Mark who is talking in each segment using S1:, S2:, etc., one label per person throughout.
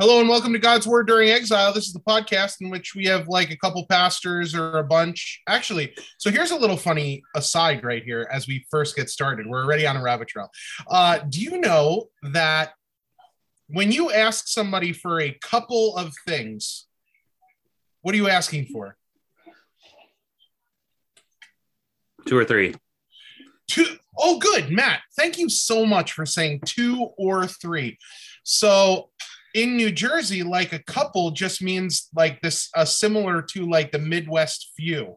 S1: Hello and welcome to God's Word During Exile. This is the podcast in which we have like a couple pastors or a bunch. Actually, so here's a little funny aside right here as we first get started. We're already on a rabbit trail. Uh, do you know that when you ask somebody for a couple of things, what are you asking for?
S2: Two or three.
S1: Two. Oh, good, Matt. Thank you so much for saying two or three. So in New Jersey, like a couple just means like this, uh, similar to like the Midwest few.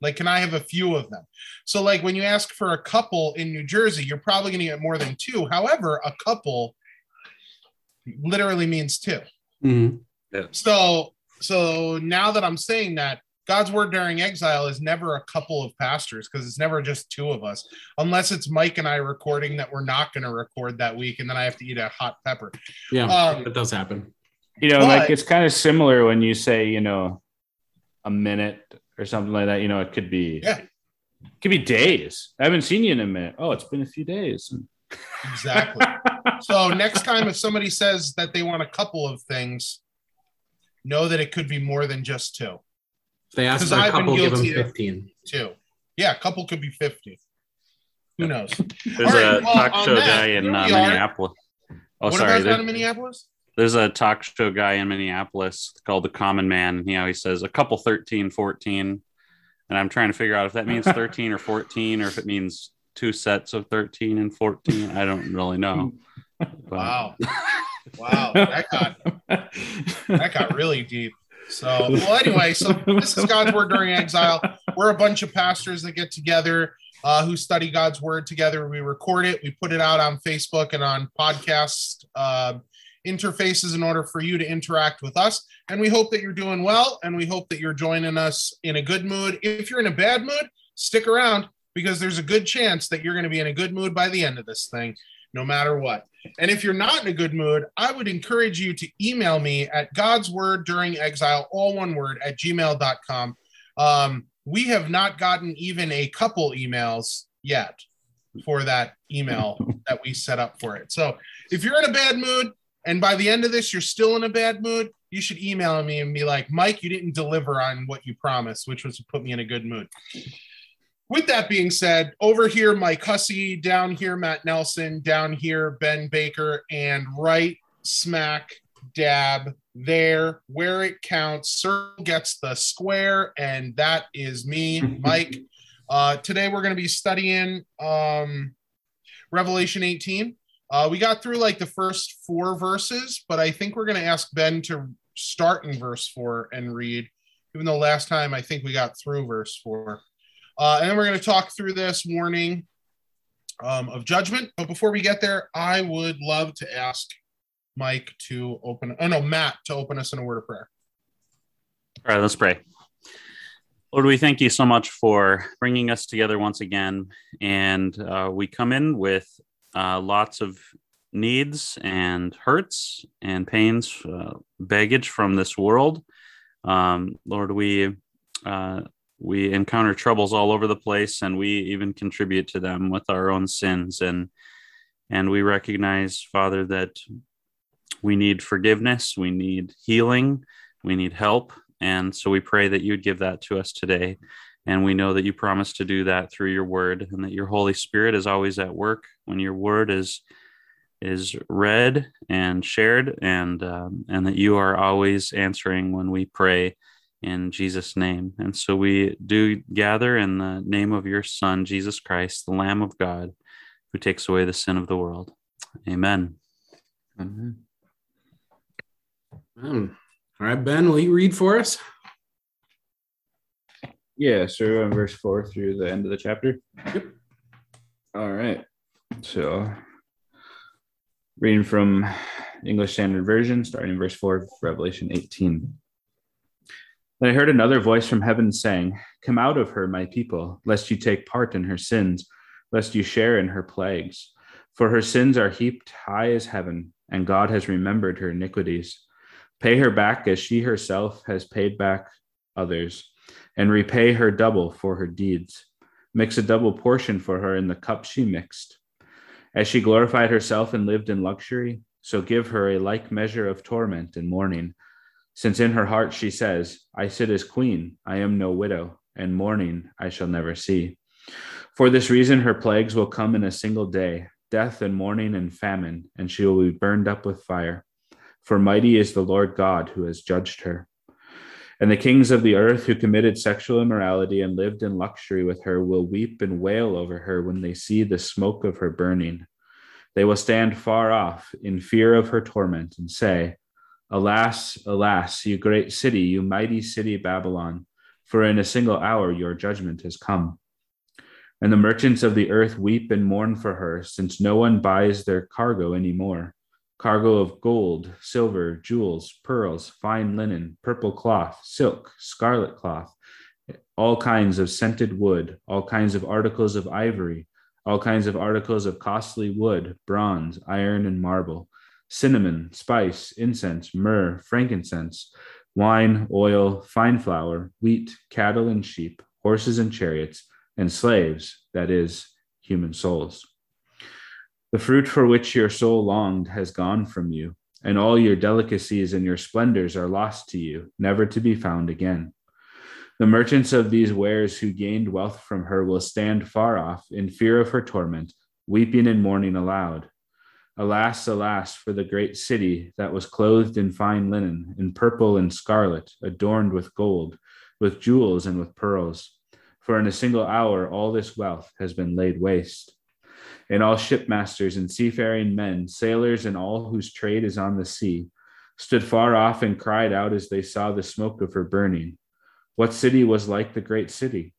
S1: Like, can I have a few of them? So, like, when you ask for a couple in New Jersey, you're probably going to get more than two. However, a couple literally means 2
S2: Mm-hmm. Yeah.
S1: So, so now that I'm saying that, God's word during exile is never a couple of pastors because it's never just two of us, unless it's Mike and I recording that we're not going to record that week, and then I have to eat a hot pepper.
S3: Yeah,
S1: Um,
S3: that does happen.
S4: You know,
S1: But-
S4: like it's kind of similar when you say, you know, a minute or something like that. You know, it could be,
S1: Yeah.
S4: it could be days. I haven't seen you in a minute. Oh, it's been a few days.
S1: Exactly. so next time, if somebody says that they want a couple of things, know that it could be more than just two.
S3: If they ask
S1: 'Cause
S3: for a
S1: I've been
S3: couple, give them
S1: guilty of-
S3: 15.
S1: Two. Yeah, a couple could be fifty. Who knows?
S2: There's
S1: All right,
S2: a
S1: well,
S2: talk
S1: on
S2: show
S1: that,
S2: guy in
S1: here
S2: uh,
S1: we are.
S2: Minneapolis. Oh,
S1: what
S2: sorry.
S1: about
S2: There-
S1: down in Minneapolis?
S2: there's a talk show guy in Minneapolis called The Common Man. and He always says a couple 13, 14. And I'm trying to figure out if that means 13 or 14 or if it means two sets of 13 and 14. I don't really know. But-
S1: Wow. Wow. That got that got really deep. So, well, anyway, so this is God's Word during exile. We're a bunch of pastors that get together uh, who study God's Word together. We record it, we put it out on Facebook and on podcast uh, interfaces in order for you to interact with us. And we hope that you're doing well, and we hope that you're joining us in a good mood. If you're in a bad mood, stick around because there's a good chance that you're going to be in a good mood by the end of this thing, no matter what. And if you're not in a good mood, I would encourage you to email me at God's Word during exile, all one word, at gmail.com. Um, we have not gotten even a couple emails yet for that email that we set up for it. So if you're in a bad mood and by the end of this, you're still in a bad mood, you should email me and be like, Mike, you didn't deliver on what you promised, which was to put me in a good mood. With that being said, over here, Mike Hussey, down here, Matt Nelson, down here, Ben Baker, and right smack dab there where it counts. Circle gets the square, and that is me, Mike. Uh, today we're going to be studying um, Revelation 18. Uh, we got through like the first four verses, but I think we're going to ask Ben to start in verse four and read, even though last time I think we got through verse four. Uh, and then we're going to talk through this warning um, of judgment. But before we get there, I would love to ask Mike to open, oh no, Matt to open us in a word of prayer.
S2: All right, let's pray. Lord, we thank you so much for bringing us together once again. And uh, we come in with uh, lots of needs and hurts and pains, uh, baggage from this world. Um, Lord, we uh, we encounter troubles all over the place, and we even contribute to them with our own sins. And and we recognize, Father, that we need forgiveness, we need healing, we need help, and so we pray that you would give that to us today. And we know that you promise to do that through your word, and that your Holy Spirit is always at work when your word is is read and shared, and um, and that you are always answering when we pray in Jesus' name. And so we do gather in the name of your Son, Jesus Christ, the Lamb of God, who takes away the sin of the world. Amen.
S3: Um, all right, Ben, will you read for us?
S4: Yeah, so on verse four through the end of the chapter.
S3: Yep.
S4: All right. So reading from English Standard Version, starting in verse four of Revelation 18. Then I heard another voice from heaven saying, Come out of her, my people, lest you take part in her sins, lest you share in her plagues. For her sins are heaped high as heaven, and God has remembered her iniquities. Pay her back as she herself has paid back others and repay her double for her deeds. Mix a double portion for her in the cup she mixed. As she glorified herself and lived in luxury, So give her a like measure of torment and mourning, since in her heart she says, I sit as queen, I am no widow, and mourning I shall never see. For this reason, her plagues will come in a single day death and mourning and famine, and she will be burned up with fire. For mighty is the Lord God who has judged her. And the kings of the earth who committed sexual immorality and lived in luxury with her will weep and wail over her when they see the smoke of her burning. They will stand far off in fear of her torment and say, Alas, alas, you great city, you mighty city Babylon, for in a single hour your judgment has come. And the merchants of the earth weep and mourn for her, since no one buys their cargo any more cargo of gold, silver, jewels, pearls, fine linen, purple cloth, silk, scarlet cloth, all kinds of scented wood, all kinds of articles of ivory, all kinds of articles of costly wood, bronze, iron, and marble, cinnamon, spice, incense, myrrh, frankincense, wine, oil, fine flour, wheat, cattle and sheep, horses and chariots, and slaves, that is, human souls. The fruit for which your soul longed has gone from you, and all your delicacies and your splendors are lost to you, never to be found again. The merchants of these wares who gained wealth from her will stand far off in fear of her torment, weeping and mourning aloud. Alas, alas, for the great city that was clothed in fine linen, in purple and scarlet, adorned with gold, with jewels and with pearls. For in a single hour all this wealth has been laid waste and all shipmasters and seafaring men, sailors, and all whose trade is on the sea, stood far off and cried out as they saw the smoke of her burning. What city was like the great city?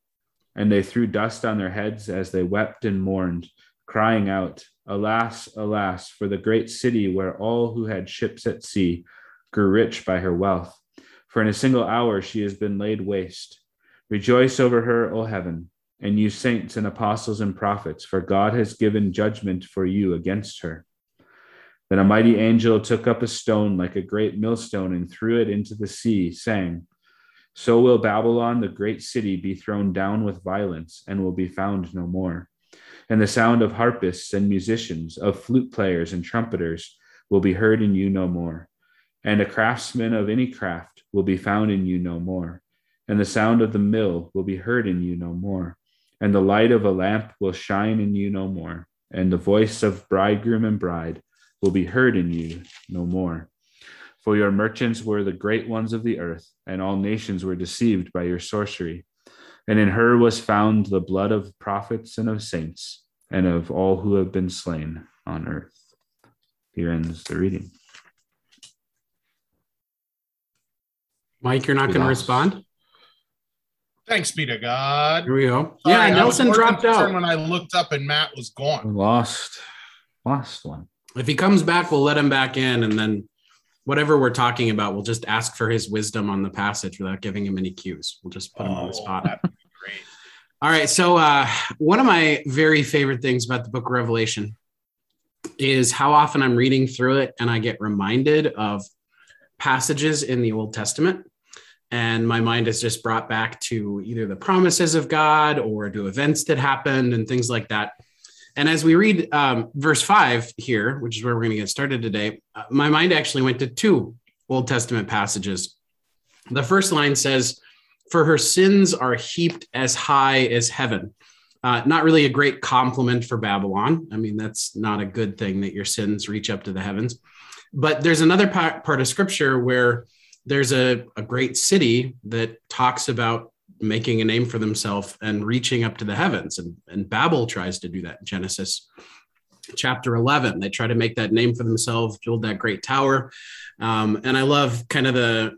S4: And they threw dust on their heads as they wept and mourned, crying out, Alas, alas, for the great city where all who had ships at sea grew rich by her wealth. For in a single hour she has been laid waste. Rejoice over her, O heaven and you saints and apostles and prophets, for God has given judgment for you against her. Then a mighty angel took up a stone like a great millstone and threw it into the sea, saying, So will Babylon, the great city, be thrown down with violence and will be found no more. And the sound of harpists and musicians, of flute players and trumpeters will be heard in you no more. And a craftsman of any craft will be found in you no more. And the sound of the mill will be heard in you no more and the light of a lamp will shine in you no more, and the voice of bridegroom and bride will be heard in you no more. For your merchants were the great ones of the earth, and all nations were deceived by your sorcery. And in her was found the blood of prophets and of saints, and of all who have been slain on earth. Here ends the reading.
S3: Mike, you're not going to respond?
S1: Thanks be to God.
S3: Here we go.
S1: Sorry,
S3: yeah, Nelson dropped out
S1: when I looked up and Matt was gone.
S4: lost, lost one.
S3: If he comes back, we'll let him back in, and then whatever we're talking about, we'll just ask for his wisdom on the passage without giving him any cues. We'll just put him on the
S1: Oh,
S3: spot. All right. So, uh, one of my very favorite things about the book of Revelation is how often I'm reading through it and I get reminded of passages in the Old Testament. And my mind is just brought back to either the promises of God or to events that happened and things like that. And as we read um, verse five here, which is where we're going to get started today, uh, my mind actually went to two Old Testament passages. The first line says, For her sins are heaped as high as heaven. Uh, not really a great compliment for Babylon. I mean, that's not a good thing that your sins reach up to the heavens. But there's another part, of scripture where there's a, a great city that talks about making a name for themselves and reaching up to the heavens. And, and Babel tries to do that in Genesis chapter 11. They try to make that name for themselves, build that great tower. Um, and I love kind of the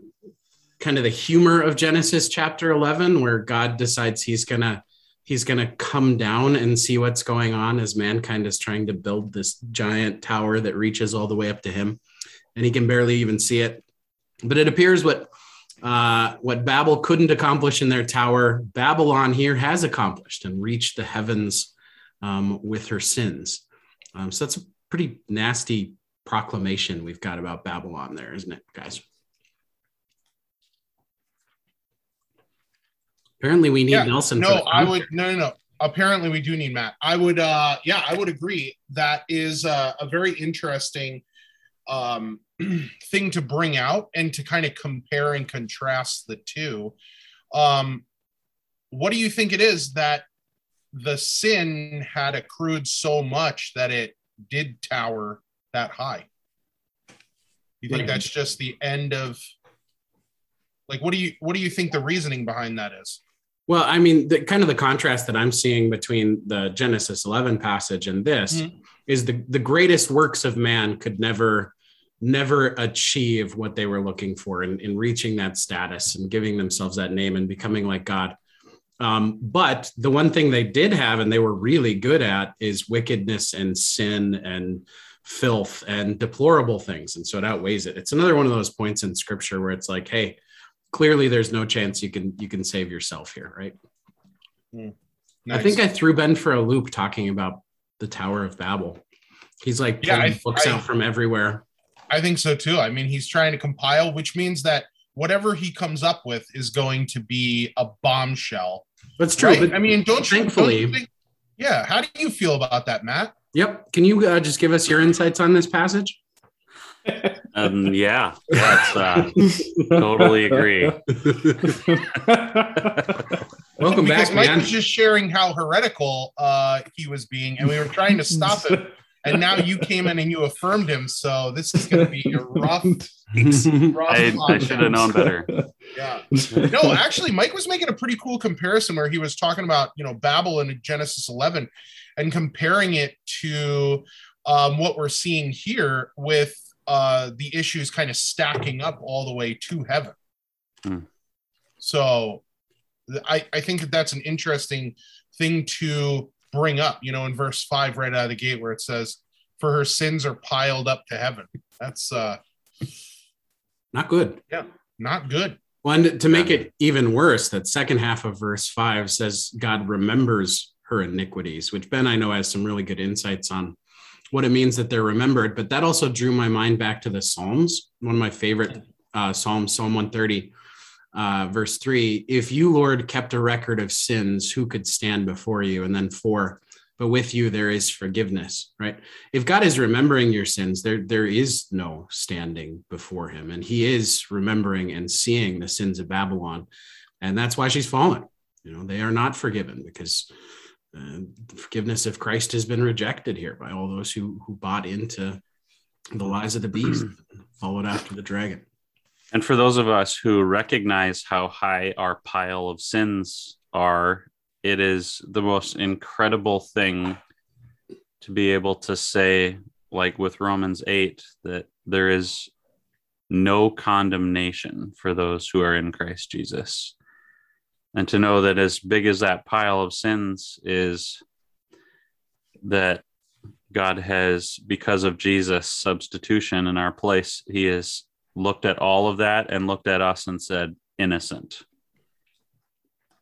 S3: kind of the humor of Genesis chapter 11, where God decides he's gonna he's gonna come down and see what's going on as mankind is trying to build this giant tower that reaches all the way up to him, and he can barely even see it. But it appears what uh, what Babel couldn't accomplish in their tower, Babylon here has accomplished and reached the heavens um, with her sins. Um, so that's a pretty nasty proclamation we've got about Babylon there, isn't it, guys? Apparently, we need
S1: Yeah,
S3: Nelson.
S1: No, I would no no no. Apparently, we do need Matt. I would uh yeah, I would agree. That is uh, a very interesting um, thing to bring out and to kind of compare and contrast the two. Um, what do you think it is that the sin had accrued so much that it did tower that high? You think that's just the end of like what do you what do you think the reasoning behind that is?
S3: Well, I mean, the kind of the contrast that I'm seeing between the Genesis 11 passage and this
S1: Mhm.
S3: is the the greatest works of man could never never achieve what they were looking for in, in reaching that status and giving themselves that name and becoming like God. Um, but the one thing they did have and they were really good at is wickedness and sin and filth and deplorable things. And so it outweighs it. It's another one of those points in scripture where it's like, hey, clearly there's no chance you can you can save yourself here, right? I think I threw Ben for a loop talking about the Tower of Babel. He's like
S1: Yeah,
S3: pulling
S1: I-
S3: books
S1: I-
S3: out from everywhere.
S1: I think so too. I mean, he's trying to compile, which means that whatever he comes up with is going to be a bombshell.
S3: That's true.
S1: right?
S3: But
S1: I mean, don't you,
S3: thankfully-
S1: don't you think, yeah. How do you feel about that, Matt?
S3: yep. Can you uh, just give us your insights on this passage?
S2: Um, yeah, that's uh, totally agree.
S3: Welcome
S1: because
S3: back,
S1: Mike
S3: man.
S1: was just sharing how heretical uh, he was being, and we were trying to stop him. And now you came in and you affirmed him. So this is going to be a rough, rough
S2: I, I should have known better.
S1: Yeah. No, actually, Mike was making a pretty cool comparison where he was talking about, you know, Babel in Genesis 11 and comparing it to um, what we're seeing here with uh, the issues kind of stacking up all the way to heaven.
S2: Hmm.
S1: So I, I think that that's an interesting thing to bring up, you know, in verse five, right out of the gate, where it says, For her sins are piled up to heaven. That's uh,
S3: Not good.
S1: Yeah, not good.
S3: Well, and to make it even worse, that second half of verse five says God remembers her iniquities, which Ben I know has some really good insights on what it means that they're remembered. But that also drew my mind back to the Psalms. One of my favorite uh, Psalms, Psalm 130, uh, verse three. If you, Lord, kept a record of sins, who could stand before you? And then four. But with you there is forgiveness, right? If God is remembering your sins, there there is no standing before Him, and He is remembering and seeing the sins of Babylon, and that's why she's fallen. You know, they are not forgiven because uh, forgiveness of Christ has been rejected here by all those who who bought into the lies of the beast, followed after the dragon.
S2: And for those of us who recognize how high our pile of sins are, it is the most incredible thing to be able to say, like with Romans 8, that there is no condemnation for those who are in Christ Jesus. And to know that as big as that pile of sins is, that God has, because of Jesus' substitution in our place, He has looked at all of that and looked at us and said, innocent.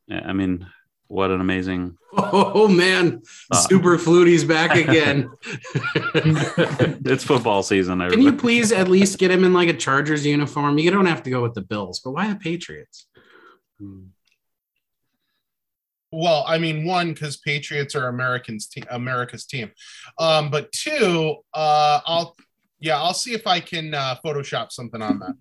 S2: Yeah, I mean, what an amazing.
S3: Oh man. Super Flutie's back again.
S2: it's football season.
S3: Can you please at least get him in like a Chargers uniform? You don't have to go with the Bills, but why the Patriots? Hmm.
S1: Well, I mean, one because Patriots are Americans te- America's team, um, but two, uh, I'll yeah, I'll see if I can uh, Photoshop something on that.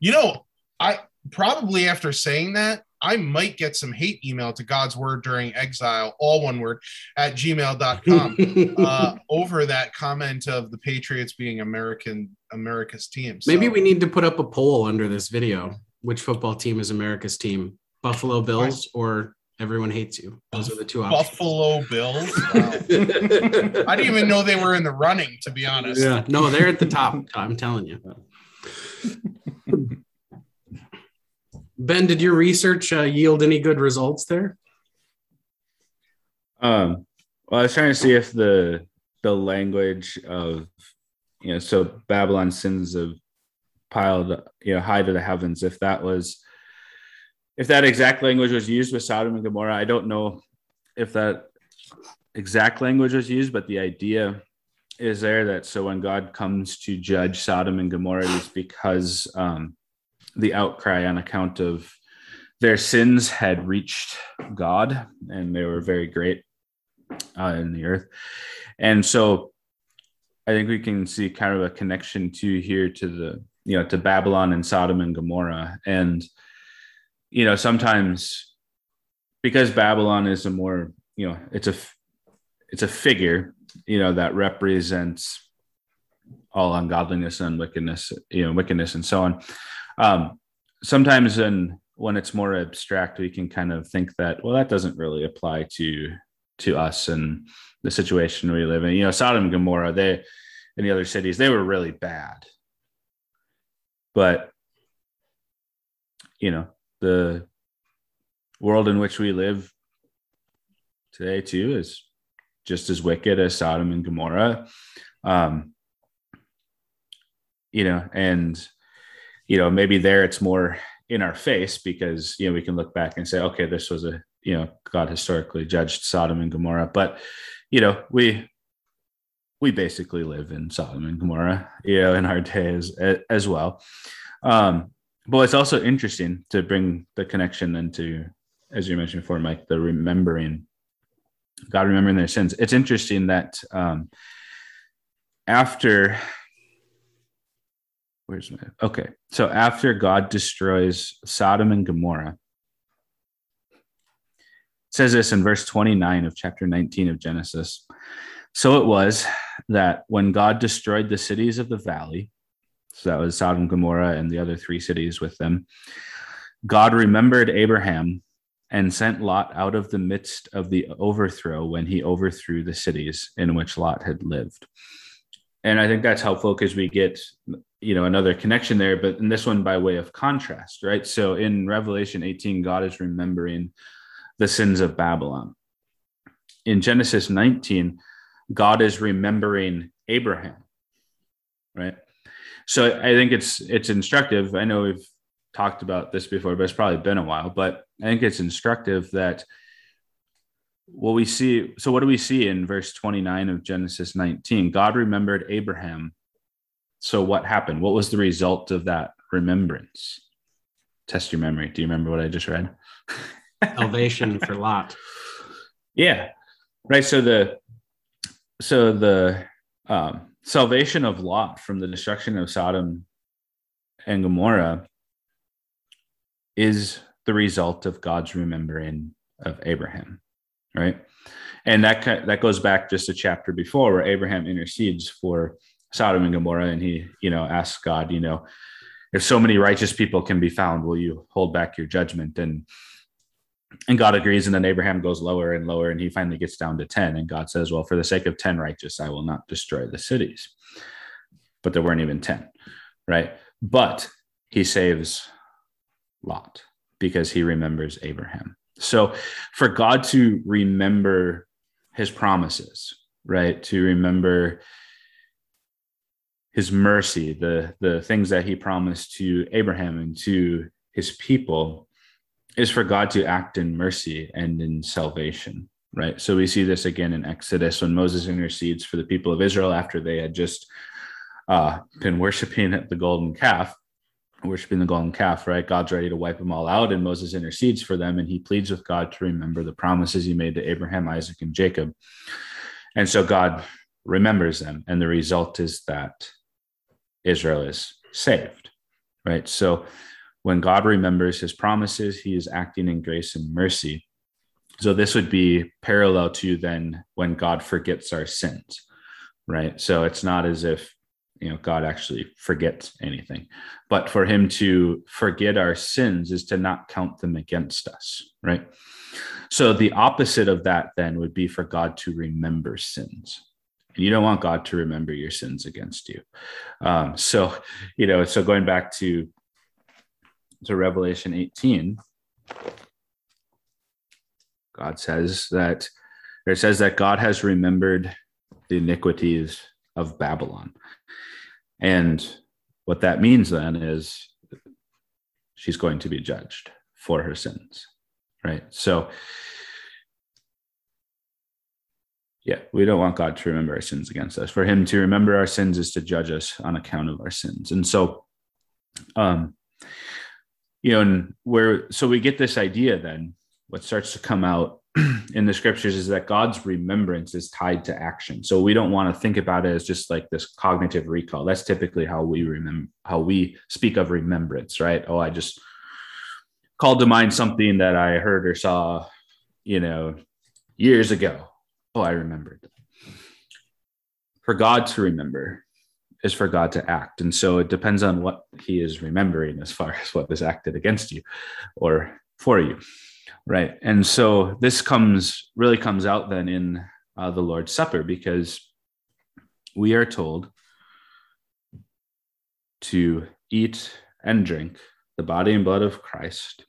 S1: You know, I probably after saying that, I might get some hate email to God's word during exile, all one word at gmail.com uh, over that comment of the Patriots being American America's team. So-
S3: Maybe we need to put up a poll under this video. Which football team is America's team? Buffalo Bills or Everyone Hates You? Those are the two options.
S1: Buffalo Bills. Wow. I didn't even know they were in the running, to be honest.
S3: yeah, no, they're at the top. I'm telling you. Ben, did your research uh, yield any good results there?
S4: Um, well, I was trying to see if the the language of you know, so Babylon sins of piled you know high to the heavens. If that was if that exact language was used with Sodom and Gomorrah, I don't know if that exact language was used, but the idea is there that so when God comes to judge Sodom and Gomorrah, it's because um, the outcry on account of their sins had reached God and they were very great uh, in the earth. And so I think we can see kind of a connection to here to the you know to Babylon and Sodom and Gomorrah, and you know sometimes because Babylon is a more you know it's a it's a figure you know that represents all ungodliness and wickedness you know wickedness and so on. Um, sometimes in when it's more abstract, we can kind of think that well that doesn't really apply to to us and the situation we live in. You know, Sodom and Gomorrah, they in the other cities, they were really bad. But you know, the world in which we live today too is just as wicked as Sodom and Gomorrah. Um, you know, and you know, maybe there it's more in our face because you know we can look back and say, okay, this was a you know God historically judged Sodom and Gomorrah, but you know we we basically live in Sodom and Gomorrah, you know, in our days as as well. Um, but it's also interesting to bring the connection into, as you mentioned before, Mike, the remembering God remembering their sins. It's interesting that um, after where's my okay so after god destroys sodom and gomorrah says this in verse 29 of chapter 19 of Genesis. So it was that when God destroyed the cities of the valley, so that was Sodom, Gomorrah, and the other three cities with them, God remembered Abraham and sent Lot out of the midst of the overthrow when he overthrew the cities in which Lot had lived. And I think that's helpful because we get, you know, another connection there, but in this one by way of contrast, right? So in Revelation 18, God is remembering the sins of Babylon. In Genesis 19, God is remembering Abraham, right? So I think it's it's instructive. I know we've talked about this before, but it's probably been a while. But I think it's instructive that what we see. So what do we see in verse 29 of Genesis 19? God remembered Abraham. So what happened? What was the result of that remembrance? Test your memory. Do you remember what I just read?
S3: salvation for Lot.
S4: Yeah. Right. So the so the um, salvation of Lot from the destruction of Sodom and Gomorrah is the result of God's remembering of Abraham, right? And that that goes back just a chapter before where Abraham intercedes for Sodom and Gomorrah, and he, you know, asks God, you know, if so many righteous people can be found, will you hold back your judgment? And and God agrees, and then Abraham goes lower and lower, and he finally gets down to 10. And God says, Well, for the sake of 10 righteous, I will not destroy the cities. But there weren't even 10, right? But he saves Lot because he remembers Abraham. So for God to remember his promises, right? To remember his mercy, the, the things that he promised to Abraham and to his people is for God to act in mercy and in salvation, right? So we see this again in Exodus when Moses intercedes for the people of Israel after they had just uh, been worshiping at the golden calf, worshiping the golden calf, right? God's ready to wipe them all out, and Moses intercedes for them, and he pleads with God to remember the promises he made to Abraham, Isaac, and Jacob. And so God remembers them, and the result is that Israel is saved, right? So when God remembers his promises, he is acting in grace and mercy. So this would be parallel to then when God forgets our sins, right? So it's not as if you know God actually forgets anything, but for him to forget our sins is to not count them against us, right? So the opposite of that then would be for God to remember sins. And you don't want God to remember your sins against you. Um, so, you know, so going back to to Revelation 18, God says that it says that God has remembered the iniquities of Babylon. And what that means then is she's going to be judged for her sins, right? So, yeah, we don't want God to remember our sins against us. For Him to remember our sins is to judge us on account of our sins. And so, um, you know, and where so we get this idea then what starts to come out in the scriptures is that God's remembrance is tied to action. So we don't want to think about it as just like this cognitive recall. That's typically how we remember how we speak of remembrance, right? Oh, I just called to mind something that I heard or saw, you know, years ago. Oh, I remembered. For God to remember is for God to act. And so it depends on what he is remembering as far as what is acted against you or for you right and so this comes really comes out then in uh, the lord's supper because we are told to eat and drink the body and blood of christ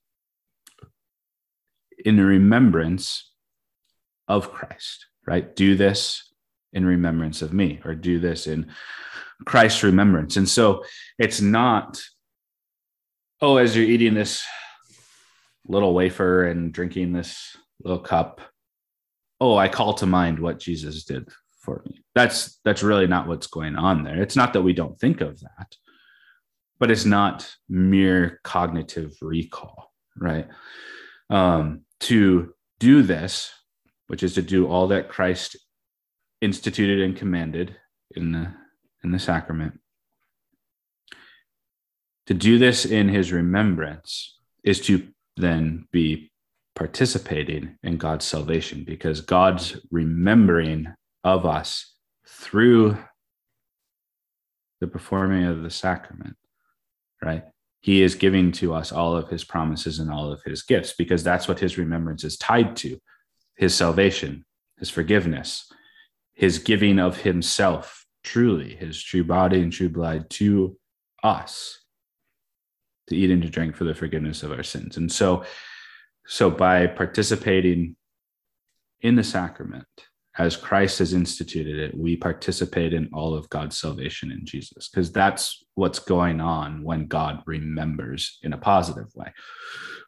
S4: in remembrance of christ right do this in remembrance of me or do this in christ's remembrance. And so it's not oh as you're eating this little wafer and drinking this little cup oh i call to mind what jesus did for me. That's that's really not what's going on there. It's not that we don't think of that but it's not mere cognitive recall right? Um to do this which is to do all that christ instituted and commanded in the in the sacrament to do this in his remembrance is to then be participating in God's salvation because God's remembering of us through the performing of the sacrament, right? He is giving to us all of his promises and all of his gifts because that's what his remembrance is tied to his salvation, his forgiveness, his giving of himself truly, his true body and true blood to us to eat and to drink for the forgiveness of our sins. And so, so by participating in the sacrament as Christ has instituted it, we participate in all of God's salvation in Jesus, because that's what's going on when God remembers in a positive way.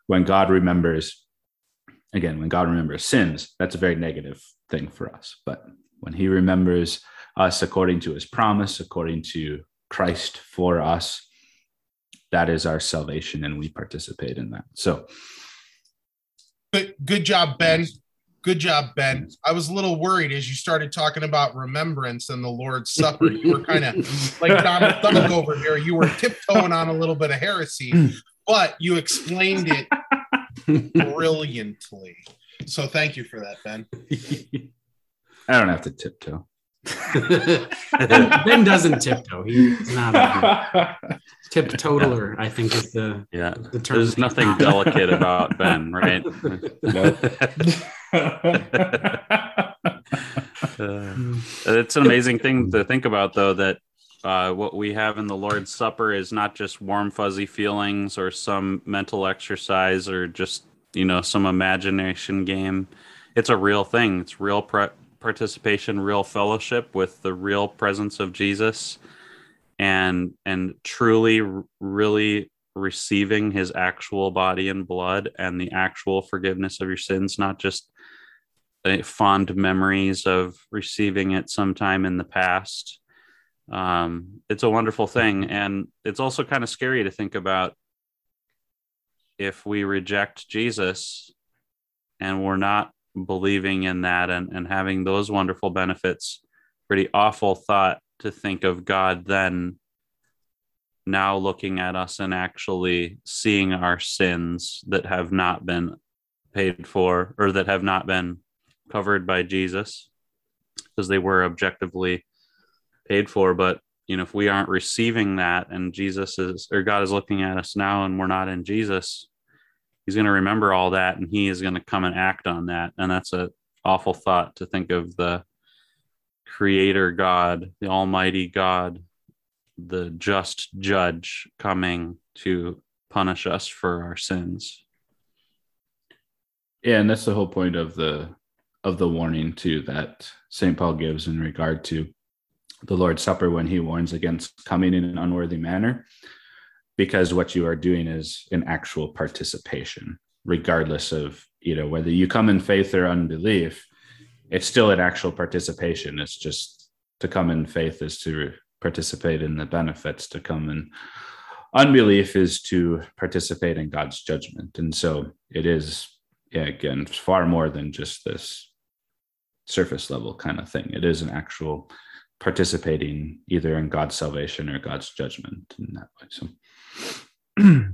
S4: When God remembers, again, when God remembers sins, that's a very negative thing for us. But when he remembers us according to his promise, according to Christ for us, that is our salvation and we participate in that. So
S1: good good job ben. Good job ben. I was a little worried as you started talking about remembrance and the lord's supper. You were kind of like donald duck over here you were tiptoeing on a little bit of heresy but you explained it brilliantly. So thank you for that ben.
S4: I don't have to tiptoe
S3: ben, doesn't tiptoe. He's not a tiptotaler. I think is the
S2: Yeah.
S3: the term.
S2: There's nothing delicate about Ben, right? Uh, it's an amazing thing to think about, though, that uh, what we have in the Lord's Supper is not just warm, fuzzy feelings or some mental exercise or just, you know, some imagination game. It's a real thing. It's real pre- participation, real fellowship with the real presence of Jesus and and truly really receiving his actual body and blood and the actual forgiveness of your sins, not just fond memories of receiving it sometime in the past. Um, it's a wonderful thing. And it's also kind of scary to think about if we reject Jesus and we're not believing in that and, and having those wonderful benefits. Pretty awful thought to think of God then now looking at us and actually seeing our sins that have not been paid for or that have not been covered by Jesus because they were objectively paid for. But, you know, if we aren't receiving that and Jesus is, or God is looking at us now and we're not in Jesus, he's going to remember all that and he is going to come and act on that. And that's a awful thought to think of the creator God, the almighty God the just judge coming to punish us for our sins.
S4: Yeah, and that's the whole point of the of the warning too that St. Paul gives in regard to the Lord's Supper when he warns against coming in an unworthy manner, because what you are doing is an actual participation, regardless of you know whether you come in faith or unbelief, it's still an actual participation. It's just to come in faith is to participate in the benefits to come in unbelief is to participate in god's judgment and so it is again, far more than just this surface level kind of thing. It is an actual participating either in God's salvation or God's judgment in that way. So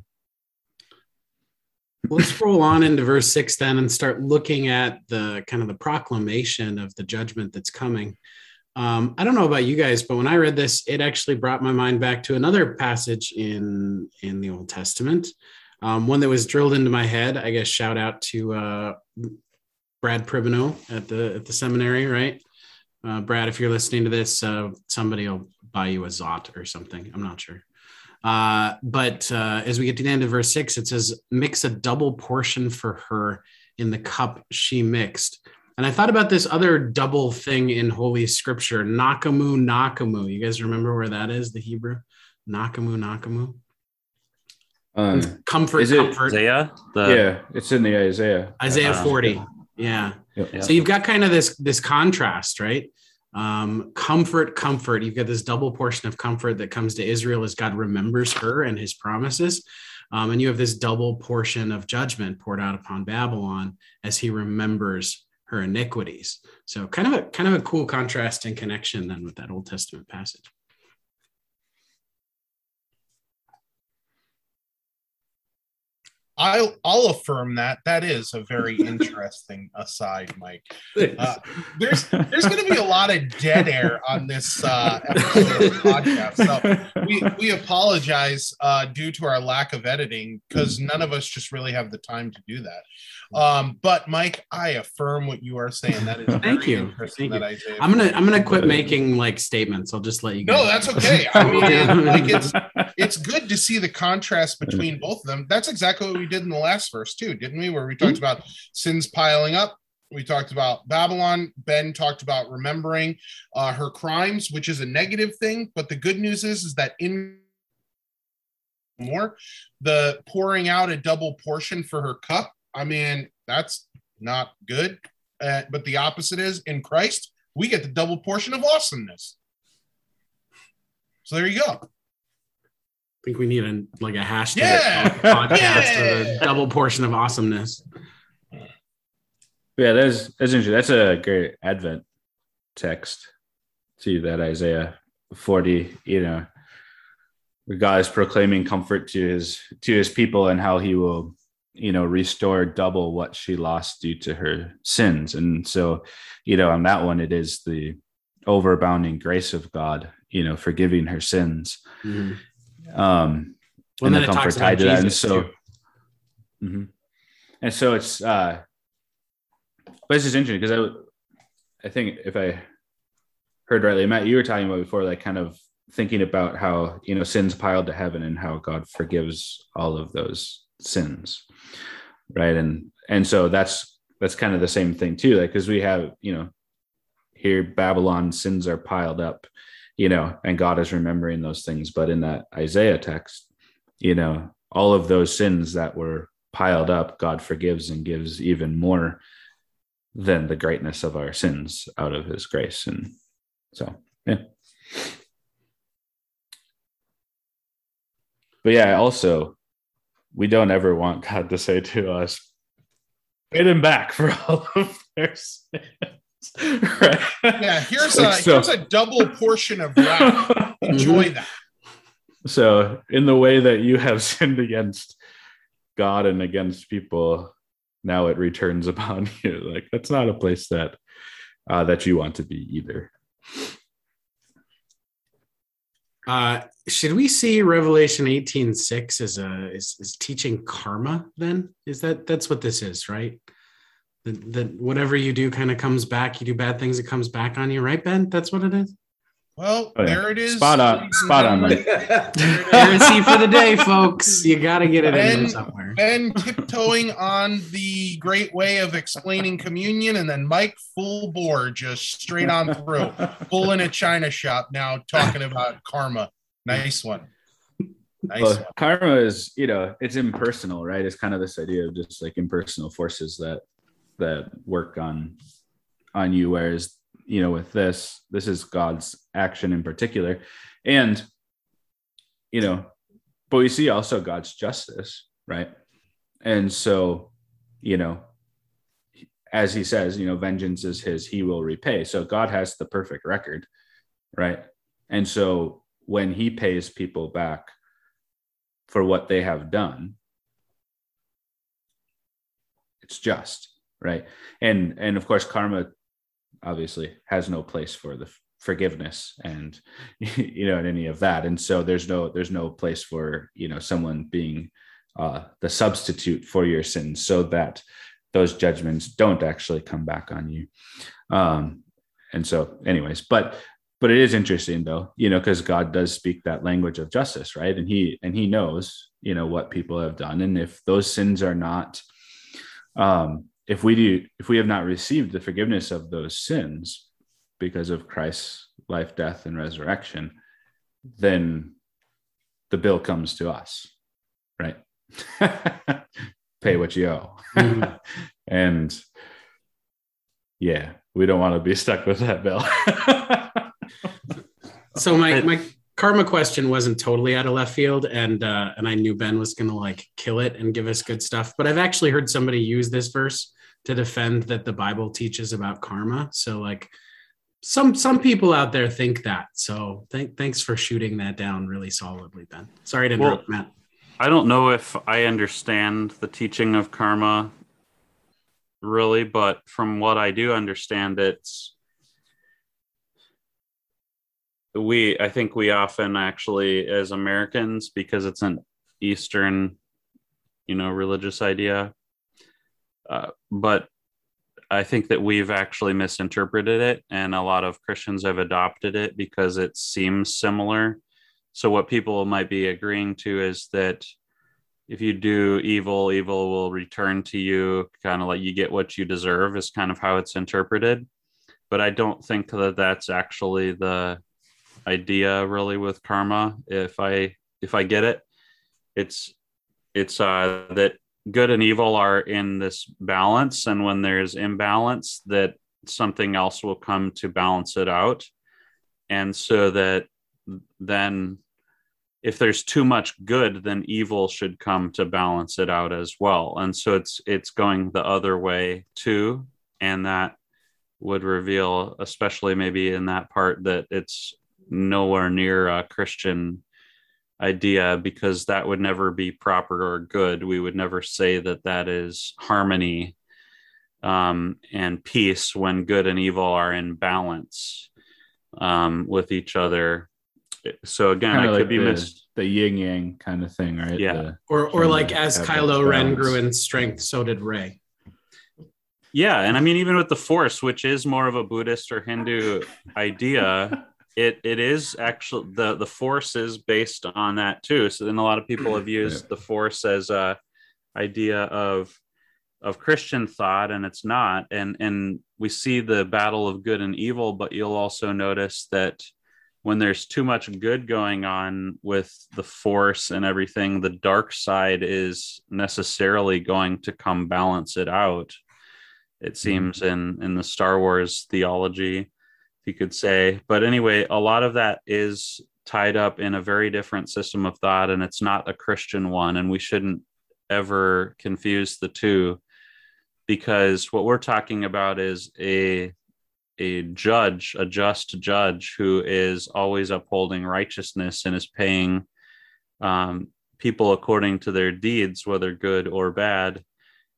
S3: let's roll on into verse six then and start looking at the kind of the proclamation of the judgment that's coming. Um, I don't know about you guys, but when I read this, it actually brought my mind back to another passage in in the Old Testament, um, one that was drilled into my head. I guess shout out to uh, Brad Pribino at the at the seminary, right? Uh, Brad, if you're listening to this, uh, somebody will buy you a Zot or something. I'm not sure. Uh, but uh, as we get to the end of verse six, it says, "Mix a double portion for her in the cup she mixed." And I thought about this other double thing in Holy Scripture, Nachamu, Nachamu. You guys remember where that is, the Hebrew? Nachamu, Nachamu.
S4: um,
S3: Comfort,
S4: Is it-
S3: comfort.
S2: Isaiah. The,
S4: yeah, it's in the Isaiah.
S3: Isaiah
S2: Uh,
S3: 40. Yeah.
S4: Yep.
S2: Yeah.
S3: So you've got kind of this this contrast, right? Um, comfort, comfort. You've got this double portion of comfort that comes to Israel as God remembers her and his promises. Um, and you have this double portion of judgment poured out upon Babylon as he remembers her iniquities. So kind of a kind of a cool contrast and connection then with that Old Testament passage.
S1: I'll I'll affirm that. That is a very interesting aside, Mike. Uh, there's there's going to be a lot of dead air on this uh, episode of the podcast. So we we apologize uh, due to our lack of editing because none of us just really have the time to do that. Um, but Mike, I affirm what you are saying. That is
S3: Thank you. Thank
S1: that Isaiah.
S3: I'm gonna I'm gonna quit making like statements. I'll just let you go.
S1: No, that's okay. I mean, like it's it's good to see the contrast between both of them. That's exactly what we did in the last verse too, didn't we? Where we talked about sins piling up. We talked about Babylon. Ben talked about remembering uh, her crimes, which is a negative thing. But the good news is, is that in more, the pouring out a double portion for her cup. I mean, that's not good. Uh, but the opposite is in Christ, we get the double portion of awesomeness. So there you go.
S3: I think we need a like a hashtag
S1: Yeah.
S3: podcast
S1: Yeah.
S3: of a double portion of awesomeness.
S4: Yeah, that's that's interesting. That's a great Advent text. See that Isaiah 40, you know, God is proclaiming comfort to his to his people and how he will, you know, restore double what she lost due to her sins. And so, you know, on that one, it is the overabounding grace of God, you know, forgiving her sins.
S3: Mhm.
S4: Um
S3: Well,
S4: and
S3: then
S4: the
S3: it talks
S4: comfort
S3: about
S4: tied to that. And so. Mhm. And so it's uh but it's just interesting because I I think if I heard rightly, Matt, you were talking about before, like kind of thinking about how you know sins piled to heaven and how God forgives all of those sins. Right. And and so that's that's kind of the same thing too. Like because we have, you know, here Babylon sins are piled up, you know, and God is remembering those things. But in that Isaiah text, you know, all of those sins that were piled up, God forgives and gives even more than the greatness of our sins out of his grace. And so, yeah. But yeah, also, we don't ever want God to say to us, pay them back for all of their sins. right?
S1: Yeah, here's
S4: Like
S1: a
S4: so.
S1: here's a double portion of wrath. Enjoy that.
S4: So, in the way that you have sinned against God and against people, now it returns upon you. Like that's not a place that uh, that you want to be either.
S3: Uh, should we see Revelation 18 6 as a is, is teaching karma then? Is that that's what this is, right? That, that whatever you do kind of comes back, you do bad things, it comes back on you, right, Ben? That's what it is.
S1: Well,
S4: Oh, yeah.
S1: there it is.
S4: Spot on. Spot on,
S1: gentlemen.
S3: Heresy for the day, folks. You got to get it in there somewhere.
S1: Ben tiptoeing on the great way of explaining communion, and then Mike full bore, just straight on through, full in a china shop now, talking about karma. Nice one. Nice
S4: Well,
S1: one.
S4: karma is, you know, it's impersonal, right? It's kind of this idea of just like impersonal forces that that work on on you, whereas you know, with this, this is God's action in particular, and you know, but we see also God's justice, right? And so, you know, as he says, you know, vengeance is his, he will repay. So God has the perfect record, right? And so when he pays people back for what they have done, it's just, right? And and of course karma obviously has no place for the forgiveness and you know and any of that. And so there's no there's no place for you know someone being uh, the substitute for your sins so that those judgments don't actually come back on you. Um and so anyways but but it is interesting though you know because god does speak that language of justice right? And he and he knows you know what people have done. And if those sins are not um if we do if we have not received the forgiveness of those sins because of Christ's life, death, and resurrection, then the bill comes to us, right? Pay what you owe. Mm-hmm. and yeah, we don't want to be stuck with that bill.
S3: so my my karma question wasn't totally out of left field, and uh, and I knew Ben was gonna like kill it and give us good stuff. But I've actually heard somebody use this verse to defend that the Bible teaches about karma. So like some some people out there think that. So th- thanks for shooting that down really solidly, Ben. Sorry to interrupt, well, Matt.
S2: I don't know if I understand the teaching of karma really, but from what I do understand, it's we I think we often actually as Americans because it's an Eastern, you know, religious idea. Uh, but I think that we've actually misinterpreted it, and a lot of Christians have adopted it because it seems similar. So, what people might be agreeing to is that if you do evil, evil will return to you, kind of like you get what you deserve, is kind of how it's interpreted. But I don't think that that's actually the idea really with karma. If I if I get it, it's it's uh, that good and evil are in this balance and when there's imbalance that something else will come to balance it out. And so that then if there's too much good then evil should come to balance it out as well. And so it's it's going the other way too and that would reveal especially maybe in that part that it's nowhere near a christian idea because that would never be proper or good. We would never say that that is harmony um, and peace when good and evil are in balance um, with each other. So again, kind I could be
S4: the,
S2: missed.
S4: The yin yang kind of thing, right?
S2: Yeah.
S4: The,
S3: or or like as Kylo Ren grew in strength, so did Rey.
S2: Yeah, and I mean even with the Force, which is more of a Buddhist or Hindu idea, it it is actually the the force is based on that too. So then a lot of people have used the force as a idea of of christian thought and it's not. And and we see the battle of good and evil but you'll also notice that when there's too much good going on with the force and everything the dark side is necessarily going to come balance it out it mm-hmm. seems in in the star wars theology you could say. But anyway, a lot of that is tied up in a very different system of thought, and it's not a Christian one. And we shouldn't ever confuse the two because what we're talking about is a a judge, a just judge who is always upholding righteousness and is paying um, people according to their deeds, whether good or bad.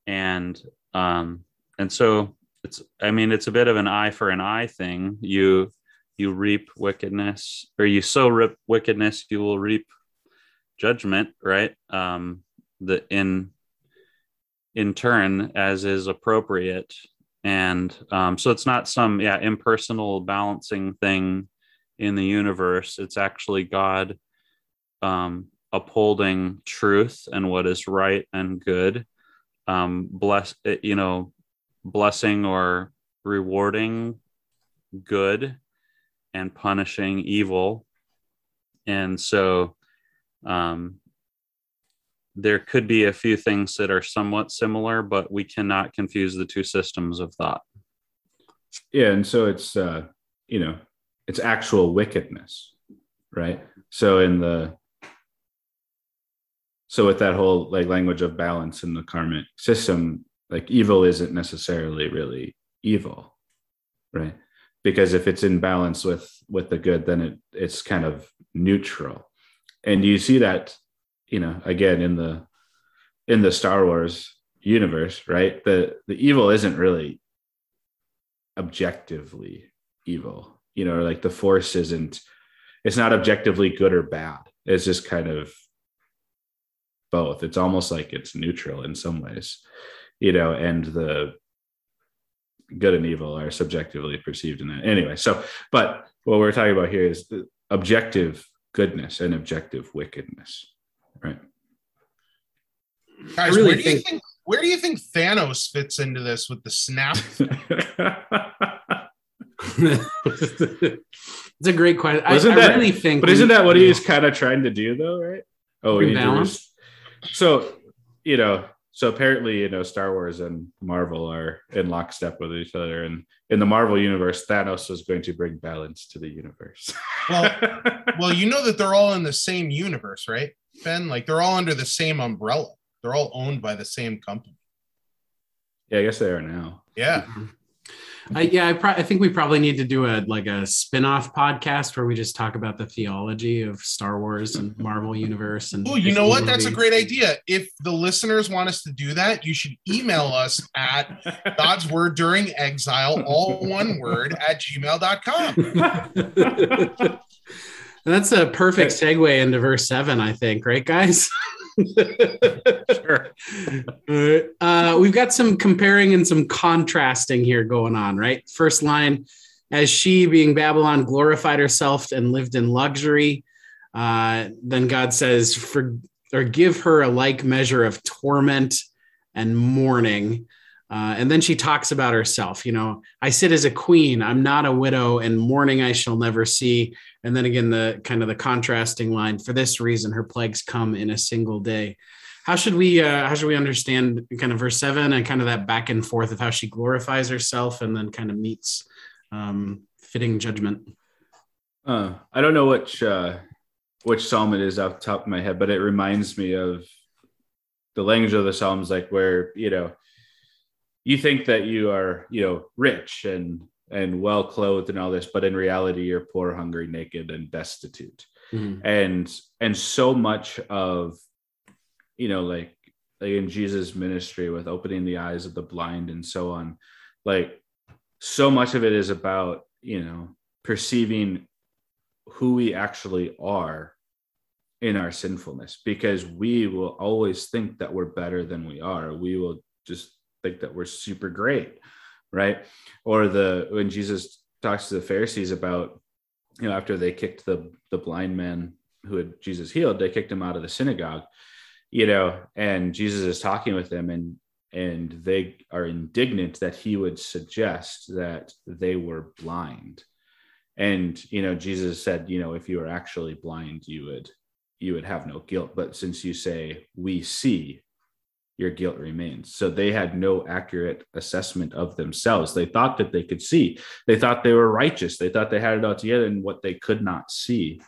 S2: And um, and so it's i mean it's a bit of an eye for an eye thing. You you reap wickedness or you sow rip wickedness you will reap judgment right? Um the in in turn as is appropriate. And um so it's not some yeah impersonal balancing thing in the universe. It's actually god um upholding truth and what is right and good. Um bless you know blessing or rewarding good and punishing evil. And so um, there could be a few things that are somewhat similar, but we cannot confuse the two systems of thought.
S4: Yeah. And so it's, uh, you know, it's actual wickedness, right? So in the, so with that whole like language of balance in the karmic system, like evil isn't necessarily really evil right? Because if it's in balance with with the good then it it's kind of neutral. And you see that you know again in the in the star wars universe right? The the evil isn't really objectively evil you know like the force isn't it's not objectively good or bad. It's just kind of both. It's almost like it's neutral in some ways you know and the good and evil are subjectively perceived in that anyway so but what we're talking about here is the objective goodness and objective wickedness right
S1: Guys,
S3: really
S1: where do you
S3: think-
S1: think where do you think Thanos fits into this with the snap?
S3: it's a great question. I,
S4: Wasn't
S3: I
S4: that-
S3: really think,
S4: but isn't that what he is kind of trying to do though right oh
S3: Bring balance?
S4: so you know so apparently you know star wars and marvel are in lockstep with each other and in the marvel universe thanos was going to bring balance to the universe
S1: Well, well, you know that they're all in the same universe, right, Ben? Like they're all under the same umbrella. They're all owned by the same company.
S4: yeah i guess they are now
S1: Yeah. Mm-hmm.
S3: I, yeah, I, pro- I think we probably need to do a like a spin-off podcast where we just talk about the theology of Star Wars and Marvel Universe. And
S1: Oh, you know what? That's a great idea. If the listeners want us to do that, you should email us at God's Word During Exile, all one word, at gmail.com.
S3: That's a perfect segue into verse seven, I think, right, guys?
S4: Sure
S3: uh, we've got some comparing and some contrasting here going on, right? First line, as she, being Babylon, glorified herself and lived in luxury. Uh, then God says, for or give her a like measure of torment and mourning. Uh, and then she talks about herself. You know, I sit as a queen. I'm not a widow, and mourning I shall never see. And then again, the kind of the contrasting line. For this reason, her plagues come in a single day. How should we uh, how should we understand kind of verse seven and kind of that back and forth of how she glorifies herself and then kind of meets um, fitting judgment?
S4: uh, i don't know which uh which psalm it is off the top of my head but it reminds me of the language of the psalms like where you know you think that you are you know rich and and well clothed and all this but in reality you're poor hungry naked and destitute
S3: Mhm.
S4: and and so much of you know like like in jesus ministry with opening the eyes of the blind and so on like so much of it is about you know perceiving who we actually are in our sinfulness because we will always think that we're better than we are we will just think that we're super great right? Or the when jesus talks to the pharisees about you know after they kicked the the blind man who had jesus healed they kicked him out of the synagogue you know and jesus is talking with them and and they are indignant that he would suggest that they were blind. And you know jesus said you know if you were actually blind you would you would have no guilt. But since you say we see your guilt remains. So they had no accurate assessment of themselves. They thought that they could see. They thought they were righteous. They thought they had it all together and what they could not see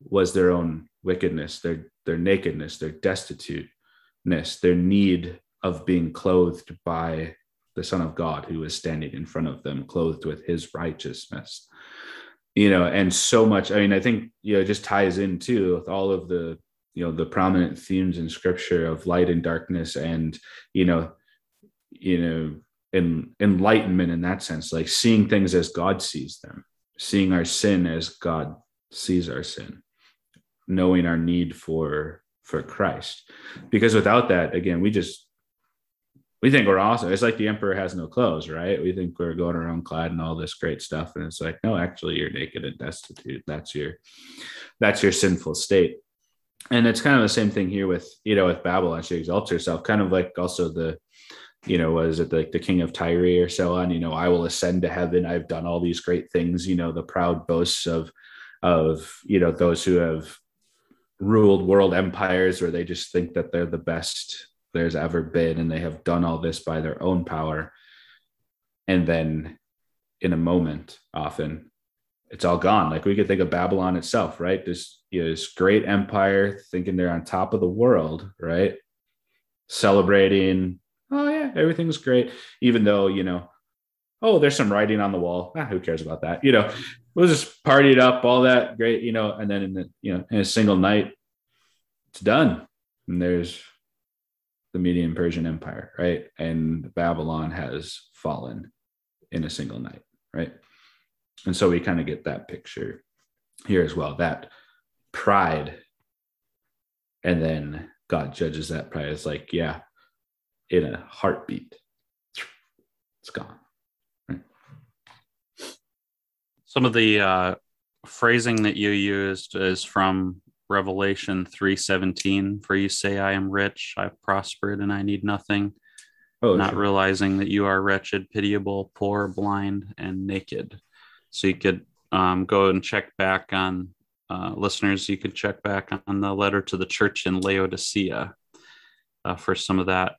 S4: was their own wickedness their their nakedness their destituteness their need of being clothed by the son of god who was standing in front of them clothed with his righteousness. You know and so much i mean i think you know it just ties in too with all of the you know the prominent themes in scripture of light and darkness and you know you know in enlightenment in that sense like seeing things as god sees them seeing our sin as god sees our sin knowing our need for for christ. Because without that again we just we think we're awesome. It's like the emperor has no clothes right? We think we're going around clad and all this great stuff and it's like no actually you're naked and destitute. That's your that's your sinful state and it's kind of the same thing here with you know with babylon. She exalts herself kind of like also the you know was it like the king of tyre or so on you know i will ascend to heaven. I've done all these great things you know the proud boasts of of you know those who have ruled world empires where they just think that they're the best there's ever been and they have done all this by their own power. And then in a moment often it's all gone. Like we could think of babylon itself right? This you know, this great empire thinking they're on top of the world right celebrating oh yeah, everything's great, even though you know, oh, there's some writing on the wall. Ah, who cares about that? You know, we'll just party it up, all that great, you know, and then in the you know in a single night, it's done, and there's the Median Persian Empire, right? And Babylon has fallen in a single night, right? And so we kind of get that picture here as well that pride. And then God judges that pride as like, yeah, in a heartbeat, it's gone. Right?
S2: Some of the uh, phrasing that you used is from Revelation 3:17 for you say I am rich I've prospered and I need nothing oh, not sure. realizing that you are wretched pitiable poor blind and naked so you could um, go and check back on uh, listeners you can check back on the letter to the church in Laodicea uh, for some of that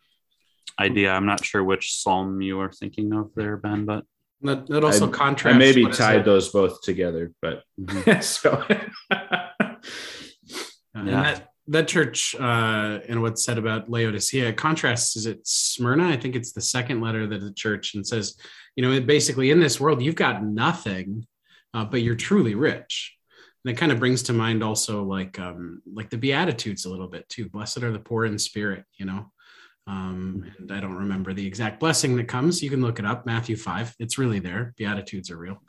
S2: idea I'm not sure which psalm you are thinking of there Ben but
S3: that, that also
S4: I,
S3: contrasts
S4: I maybe tied those both together but mm-hmm. so
S3: yeah. That that church uh, and what's said about Laodicea contrasts is it Smyrna? I think it's the second letter that the church and says, you know, basically in this world you've got nothing, uh, but you're truly rich. And it kind of brings to mind also like um, like the Beatitudes a little bit too. Blessed are the poor in spirit, you know. Um, and I don't remember the exact blessing that comes. You can look it up, Matthew 5. It's really there. Beatitudes are real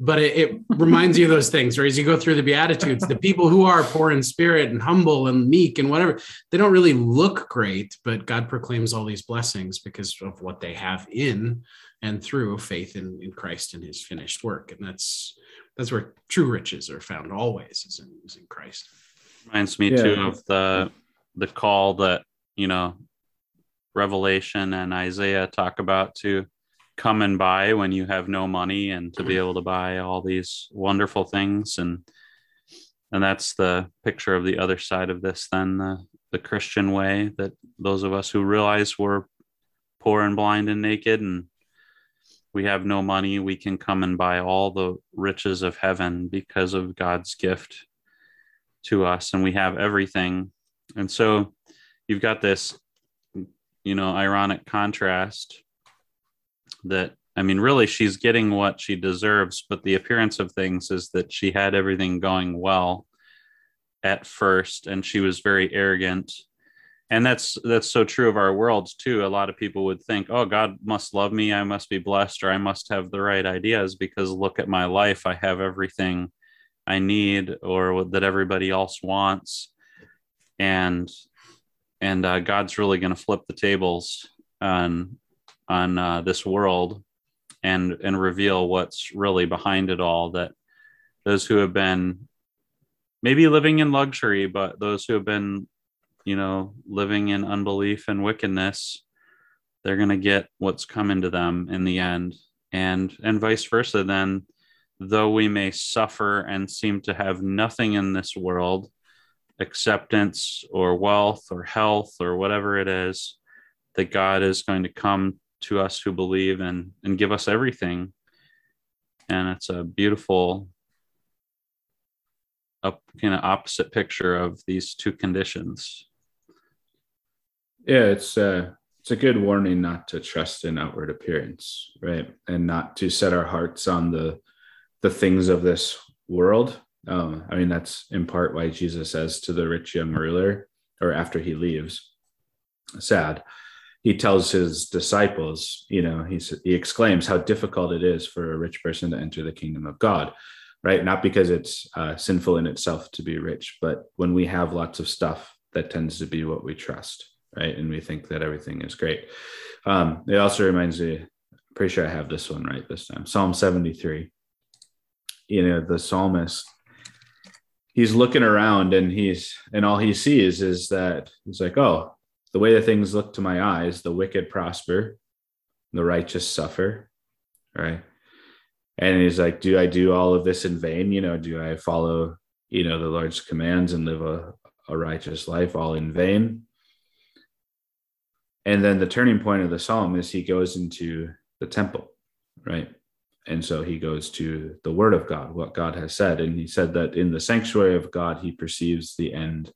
S3: but it, it reminds you of those things where as you go through the beatitudes the people who are poor in spirit and humble and meek and whatever they don't really look great but god proclaims all these blessings because of what they have in and through faith in, in christ and his finished work and that's that's where true riches are found always is in, is in christ.
S2: Reminds me yeah. too of the the call that you know revelation and isaiah talk about to come and buy when you have no money and to be mm. able to buy all these wonderful things. And and that's the picture of the other side of this then the the christian way that those of us who realize we're poor and blind and naked and we have no money we can come and buy all the riches of heaven because of god's gift to us and we have everything and so you've got this you know ironic contrast that I mean, really, she's getting what she deserves, but the appearance of things is that she had everything going well at first, and she was very arrogant. And that's that's so true of our worlds too. A lot of people would think, "Oh, God must love me. I must be blessed, or I must have the right ideas because look at my life. I have everything I need, or that everybody else wants." And and uh, God's really going to flip the tables on on uh, this world and and reveal what's really behind it all that those who have been maybe living in luxury but those who have been you know living in unbelief and wickedness they're going to get what's coming to them in the end. And and vice versa then though we may suffer and seem to have nothing in this world acceptance or wealth or health or whatever it is that god is going to come to us who believe and and give us everything. And it's a beautiful a kind of opposite picture of these two conditions
S4: yeah it's uh it's a good warning not to trust in outward appearance right? And not to set our hearts on the the things of this world. Um, i mean that's in part why jesus says to the rich young ruler or after he leaves sad he tells his disciples, you know, he, he exclaims how difficult it is for a rich person to enter the kingdom of God, right? Not because it's uh, sinful in itself to be rich, but when we have lots of stuff, that tends to be what we trust, right? And we think that everything is great. Um, it also reminds me, pretty sure I have this one right this time Psalm 73. You know, the psalmist he's looking around and he's and all he sees is that he's like oh the way that things look to my eyes, the wicked prosper, the righteous suffer, right? And he's like, Do I do all of this in vain? You know, do I follow, you know, the Lord's commands and live a, a righteous life all in vain? And then the turning point of the psalm is he goes into the temple, right? And so he goes to the word of God, what God has said. And he said that in the sanctuary of God, he perceives the end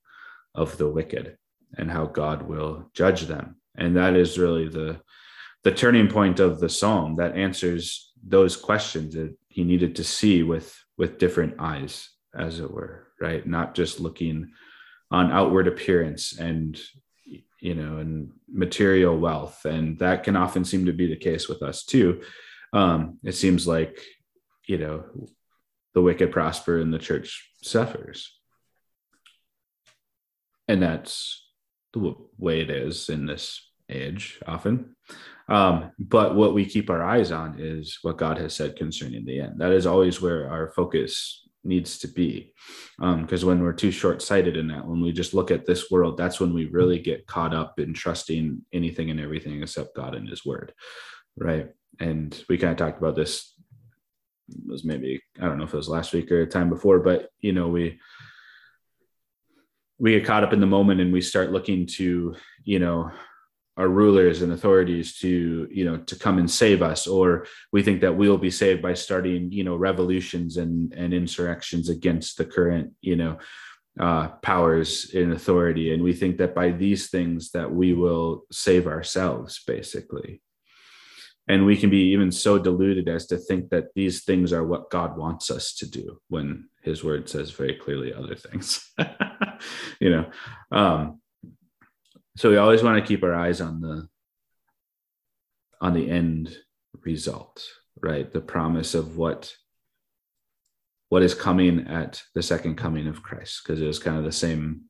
S4: of the wicked and how God will judge them. and that is really the the turning point of the psalm that answers those questions that he needed to see with with different eyes as it were right not just looking on outward appearance and you know and material wealth and that can often seem to be the case with us too. Um it seems like you know the wicked prosper and the church suffers. And that's the way it is in this age often. Um, but what we keep our eyes on is what god has said concerning the end. That is always where our focus needs to be. Because um, when we're too short-sighted in that when we just look at this world that's when we really get caught up in trusting anything and everything except god and his word right? And we kind of talked about this it was maybe i don't know if it was last week or time before but you know we we get caught up in the moment and we start looking to you know our rulers and authorities to you know to come and save us or we think that we'll be saved by starting you know revolutions and and insurrections against the current you know uh, powers in authority. And we think that by these things that we will save ourselves basically. And we can be even so deluded as to think that these things are what god wants us to do when his word says very clearly other things you know. Um so we always want to keep our eyes on the on the end result right? The promise of what what is coming at the second coming of christ because it was kind of the same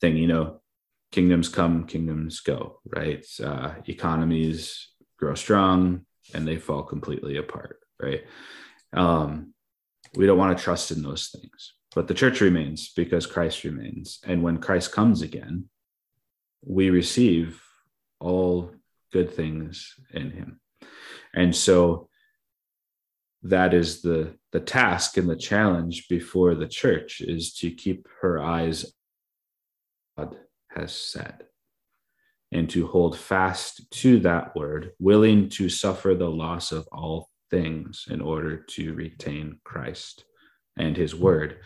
S4: thing you know kingdoms come kingdoms go right? Uh, economies grow strong and they fall completely apart right? Um, we don't want to trust in those things but the church remains because christ remains. And when christ comes again we receive all good things in him. And so that is the the task and the challenge before the church is to keep her eyes god has said and to hold fast to that word willing to suffer the loss of all things in order to retain christ and his word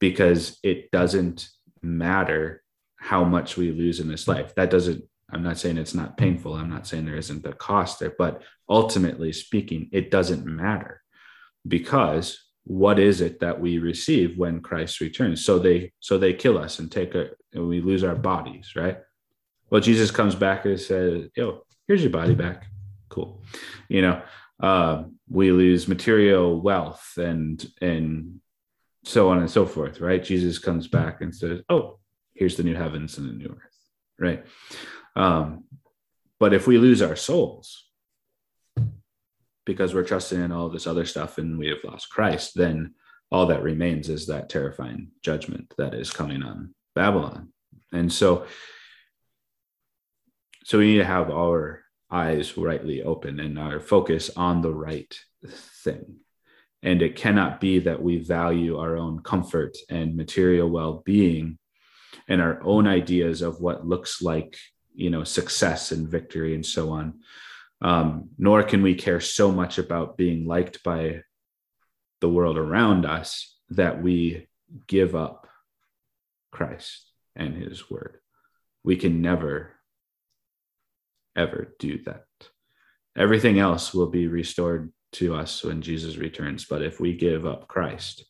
S4: because it doesn't matter how much we lose in this life. That doesn't, I'm not saying it's not painful. I'm not saying there isn't a cost there, but ultimately speaking, it doesn't matter because what is it that we receive when Christ returns? So they, so they kill us and take a, and we lose our bodies, right? Well, Jesus comes back and says, yo, here's your body back. Cool. You know, uh, we lose material wealth and, and so on and so forth, right? Jesus comes back and says, oh, here's the new heavens and the new earth right? Um, but if we lose our souls because we're trusting in all this other stuff and we have lost christ then all that remains is that terrifying judgment that is coming on babylon. And so so we need to have our eyes rightly open and our focus on the right thing. And it cannot be that we value our own comfort and material well-being and our own ideas of what looks like you know success and victory and so on. Um, nor can we care so much about being liked by the world around us that we give up christ and his word. We can never ever do that. Everything else will be restored to us when jesus returns but if we give up christ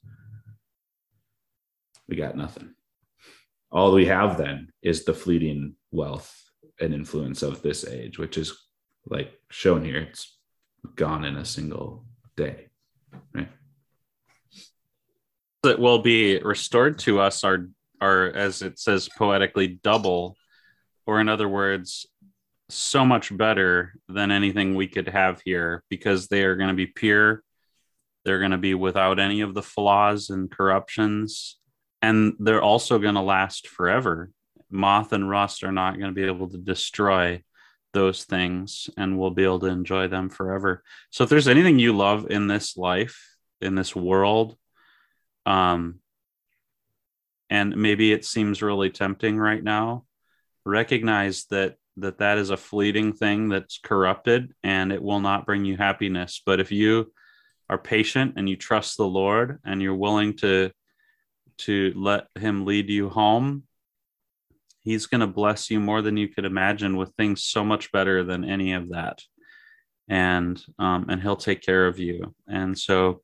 S4: we got nothing all we have then is the fleeting wealth and influence of this age, which is like shown here. It's gone in a single day, right?
S2: That will be restored to us are are as it says poetically double, or in other words, so much better than anything we could have here because they are going to be pure. They're going to be without any of the flaws and corruptions and they're also going to last forever. Moth and rust are not going to be able to destroy those things, and we'll be able to enjoy them forever. So, if there's anything you love in this life, in this world, um, and maybe it seems really tempting right now, recognize that that that is a fleeting thing that's corrupted and it will not bring you happiness. But if you are patient and you trust the Lord and you're willing to to let him lead you home, he's going to bless you more than you could imagine with things so much better than any of that. And um, and he'll take care of you. And so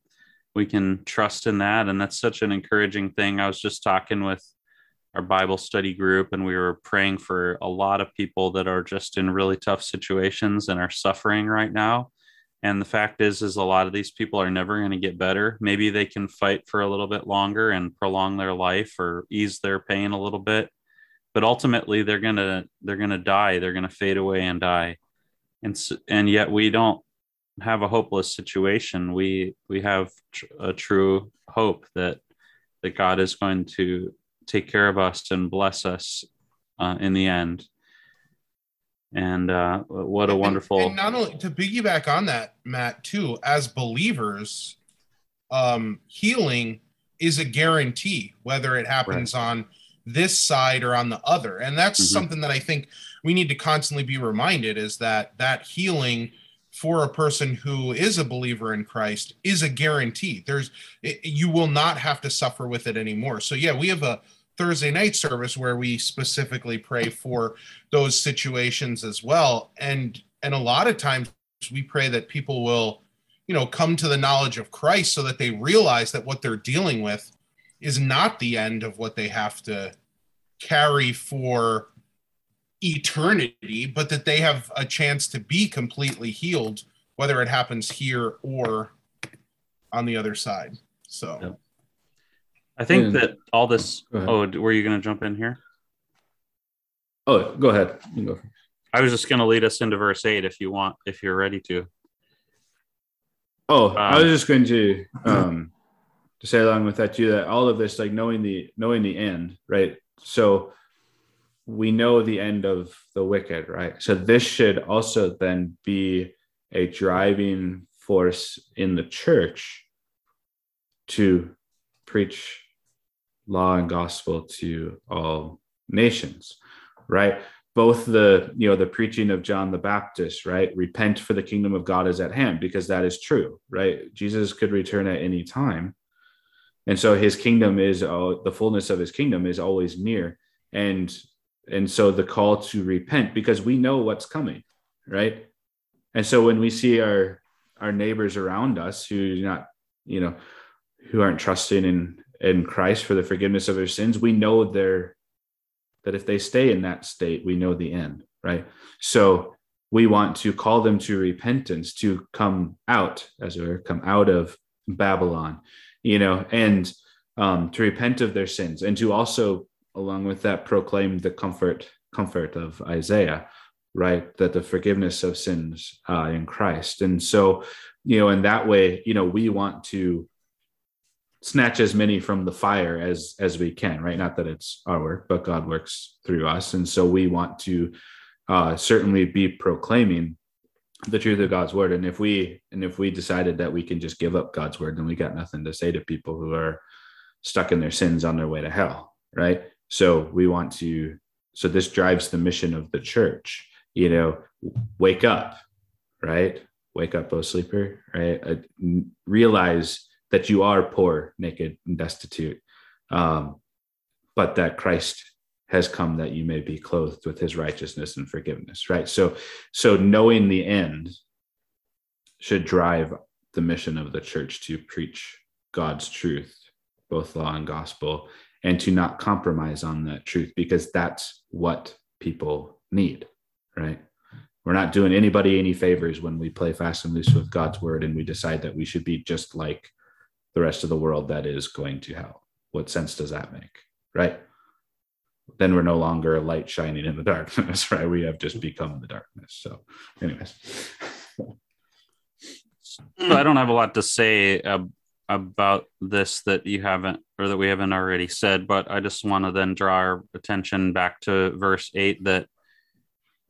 S2: we can trust in that. And that's such an encouraging thing. I was just talking with our bible study group and we were praying for a lot of people that are just in really tough situations and are suffering right now and the fact is is a lot of these people are never going to get better. Maybe they can fight for a little bit longer and prolong their life or ease their pain a little bit but ultimately they're going to they're to die. They're going to fade away and die. And and yet we don't have a hopeless situation. We we have tr- a true hope that that god is going to take care of us and bless us uh, in the end and uh, what a wonderful
S1: and, and not only to piggyback on that matt too as believers um healing is a guarantee whether it happens right. on this side or on the other and that's mm-hmm. something that i think we need to constantly be reminded is that that healing for a person who is a believer in Christ is a guarantee. There's it, you will not have to suffer with it anymore. So yeah, we have a Thursday night service where we specifically pray for those situations as well. And and a lot of times we pray that people will, you know, come to the knowledge of Christ so that they realize that what they're dealing with is not the end of what they have to carry for eternity, but that they have a chance to be completely healed, whether it happens here or on the other side. So.
S2: I think that all this. Oh, were you going to jump in here?
S4: Oh, go ahead. Go.
S2: I was just going to lead us into verse eight if you want, if you're ready to.
S4: Oh, um, I was just going to um, to say along with that too that all of this, like knowing the knowing the end, right? So we know the end of the wicked, right? So this should also then be a driving force in the church to preach law and gospel to all nations, right? Both the you know the preaching of John the Baptist, right? Repent for the kingdom of God is at hand, because that is true, right? Jesus could return at any time. And so his kingdom is uh, the fullness of his kingdom is always near. And and so the call to repent because we know what's coming right and so when we see our our neighbors around us who not you know who aren't trusting in in christ for the forgiveness of their sins we know they're that if they stay in that state we know the end right so we want to call them to repentance to come out as it were come out of babylon you know and um, to repent of their sins and to also along with that proclaim the comfort comfort of Isaiah, right? That the forgiveness of sins uh, in Christ, and so you know, in that way, you know, we want to snatch as many from the fire as as we can, right? Not that it's our work, but God works through us, and so we want to uh, certainly be proclaiming the truth of God's word. And if we and if we decided that we can just give up God's word, then we got nothing to say to people who are stuck in their sins on their way to hell, right? So we want to, so this drives the mission of the church, you know, wake up, right? Wake up, O sleeper, right? Uh, realize that you are poor, naked, and destitute, um, but that Christ has come that you may be clothed with his righteousness and forgiveness, right? So, so knowing the end should drive the mission of the church to preach God's truth, both law and gospel, and to not compromise on that truth because that's what people need, right? We're not doing anybody any favors when we play fast and loose with God's word and we decide that we should be just like the rest of the world that is going to hell. What sense does that make, right? Then we're no longer a light shining in the darkness, right? We have just become the darkness. So, anyways.
S2: I don't have a lot to say about this that you haven't or that we haven't already said, but I just want to then draw our attention back to verse eight that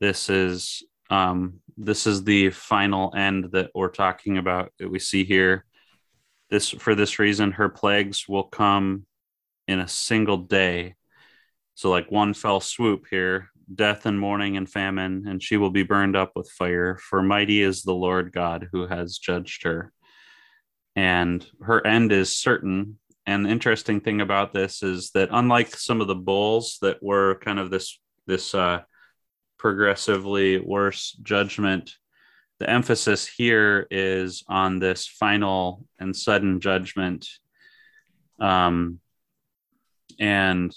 S2: this is um, this is the final end that we're talking about that we see here. This for this reason, her plagues will come in a single day. So, like one fell swoop here, death and mourning and famine, and she will be burned up with fire. For mighty is the Lord God who has judged her and her end is certain and the interesting thing about this is that unlike some of the bulls that were kind of this this uh, progressively worse judgment, the emphasis here is on this final and sudden judgment. Um, and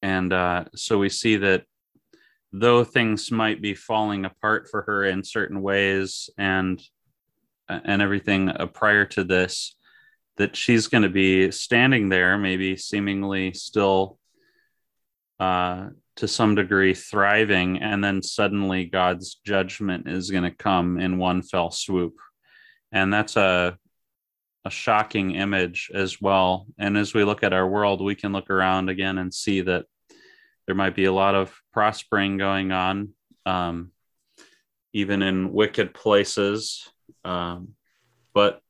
S2: and uh, so we see that though things might be falling apart for her in certain ways and and everything uh, prior to this that she's going to be standing there maybe seemingly still uh, to some degree thriving and then suddenly god's judgment is going to come in one fell swoop and that's a a shocking image as well and as we look at our world we can look around again and see that there might be a lot of prospering going on, um, even in wicked places. Um, but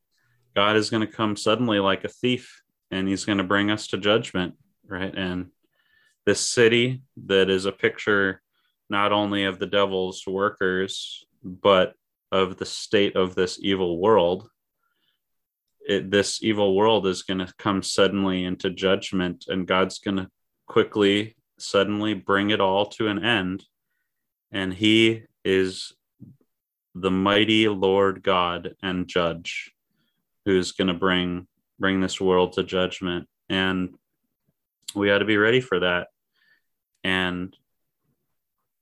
S2: God is going to come suddenly like a thief and he's going to bring us to judgment, right? And this city that is a picture not only of the devil's workers, but of the state of this evil world. It, this evil world is going to come suddenly into judgment, and God's going to quickly suddenly bring it all to an end. And he is the mighty Lord God and judge who's going to bring bring this world to judgment and we ought to be ready for that and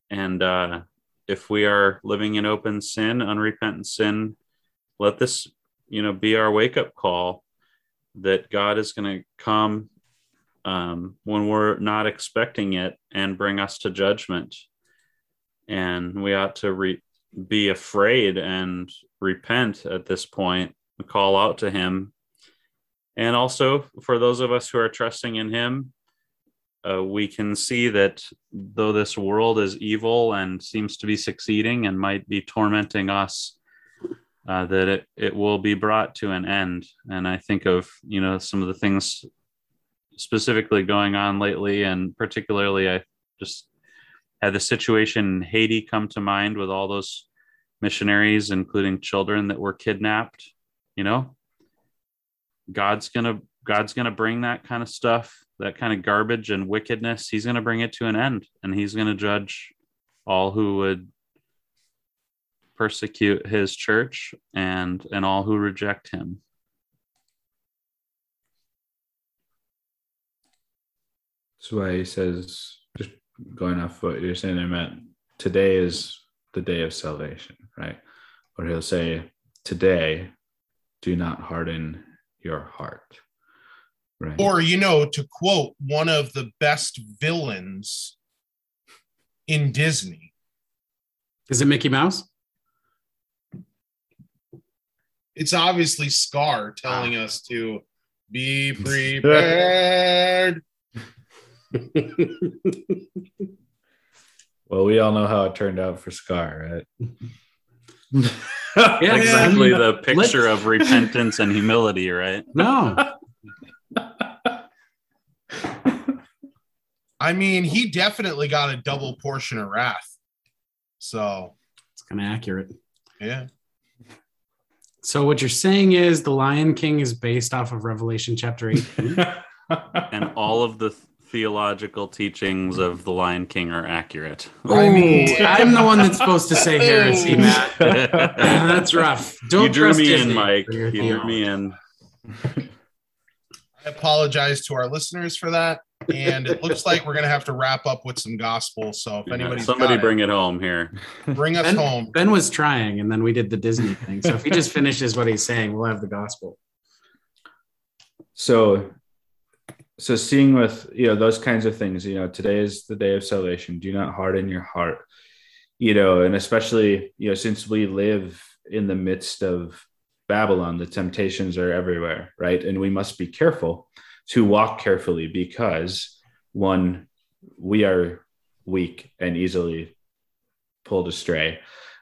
S2: and uh if we are living in open sin unrepentant sin let this you know be our wake up call that god is going to come um, when we're not expecting it and bring us to judgment. And we ought to re- be afraid and repent at this point, call out to Him. And also, for those of us who are trusting in Him, uh, we can see that though this world is evil and seems to be succeeding and might be tormenting us, uh, that it, it will be brought to an end. And I think of, you know, some of the things specifically going on lately, and particularly I just had the situation in Haiti come to mind with all those missionaries, including children that were kidnapped. You know, God's gonna God's gonna bring that kind of stuff, that kind of garbage and wickedness. He's gonna bring it to an end, and He's gonna judge all who would persecute His church and and all who reject Him.
S4: That's why he says, just going off what you're saying there, Matt, today is the day of salvation, right? Or he'll say, today, do not harden your heart.
S1: Right. Or, you know, to quote one of the best villains in Disney.
S3: Is it Mickey Mouse?
S1: It's obviously Scar telling ah. us to be prepared.
S4: well, we all know how it turned out for Scar, right?
S2: yeah, exactly the picture Let's... of repentance and humility, right?
S3: No.
S1: I mean, he definitely got a double portion of wrath. So
S3: it's kind of accurate.
S1: Yeah.
S3: So what you're saying is the Lion King is based off of Revelation chapter 18.
S2: and all of the theological teachings of the Lion King are accurate.
S3: I mean, I'm the one that's supposed to say heresy, Matt. that's rough.
S2: Don't you drew me Disney in, Mike. You drew me in.
S1: I apologize to our listeners for that. And it looks like we're going to have to wrap up with some gospel. So if anybody,
S2: somebody bring it, it, home here,
S1: bring us
S3: ben,
S1: home.
S3: Ben was trying, and then we did the Disney thing. So if he just finishes what he's saying, we'll have the gospel.
S4: So so seeing with you know those kinds of things you know today is the day of salvation do not harden your heart you know and especially you know since we live in the midst of babylon the temptations are everywhere right and we must be careful to walk carefully because one we are weak and easily pulled astray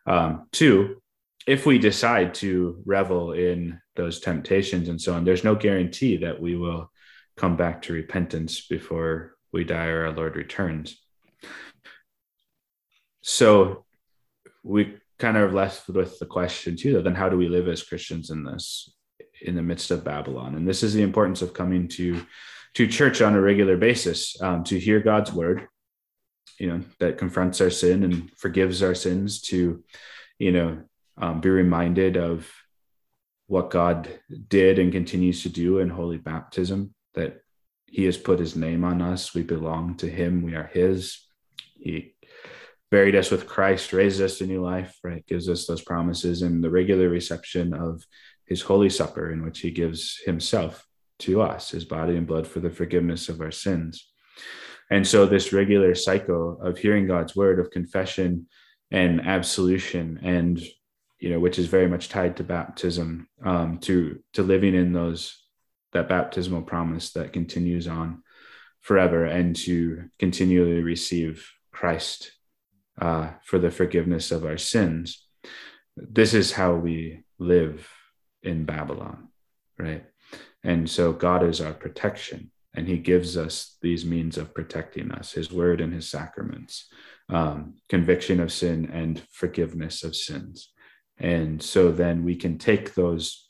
S4: um, two if we decide to revel in those temptations and so on there's no guarantee that we will come back to repentance before we die or our Lord returns. So we kind of left with the question too, though, then how do we live as Christians in this? In the midst of Babylon. And this is the importance of coming to to church on a regular basis um, to hear God's word, you know, that confronts our sin and forgives our sins. To, you know, um, be reminded of what God did and continues to do in holy baptism. That He has put His name on us. We belong to Him. We are His. He buried us with Christ, raised us to new life, right? Gives us those promises and the regular reception of his holy supper, in which he gives himself to us, his body and blood for the forgiveness of our sins. And so, this regular cycle of hearing God's word, of confession and absolution, and you know, which is very much tied to baptism, um, to to living in those that baptismal promise that continues on forever, and to continually receive Christ uh, for the forgiveness of our sins. This is how we live in Babylon, right? And so God is our protection, and He gives us these means of protecting us His word and His sacraments, um, conviction of sin and forgiveness of sins. And so then we can take those.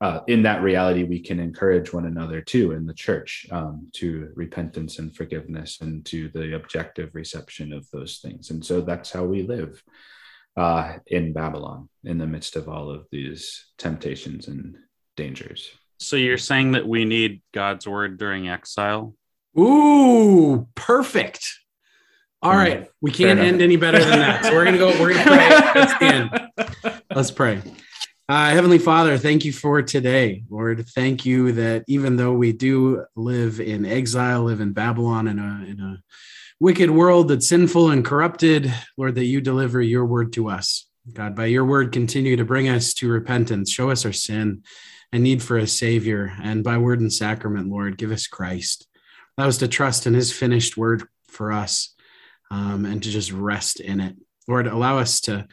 S4: Uh, in that reality, we can encourage one another too in the church um, to repentance and forgiveness and to the objective reception of those things. And so that's how we live uh, in Babylon in the midst of all of these temptations and dangers.
S2: So you're saying that we need God's word during exile?
S3: Ooh, perfect. All right, we can't end any better than that. So we're gonna go. We're gonna pray. Let's end. Let's pray. Uh, Heavenly Father, thank you for today, Lord. Thank you that even though we do live in exile, live in Babylon, in a in a wicked world that's sinful and corrupted, Lord, that you deliver your word to us. God, by your word, continue to bring us to repentance, show us our sin and need for a savior. And by word and sacrament, Lord, give us Christ. Allow us to trust in his finished word for us um, and to just rest in it. Lord, allow us to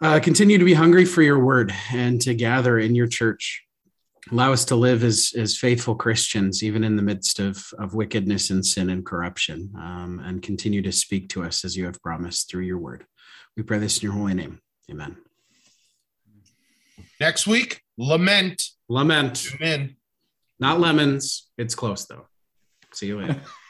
S3: uh, continue to be hungry for your word and to gather in your church allow us to live as as faithful Christians, even in the midst of of wickedness and sin and corruption, um, and continue to speak to us as you have promised through your word. We pray this in your holy name. Amen.
S1: Next week, lament.
S3: Lament.
S1: Amen.
S3: Not lemons. It's close though. See you later.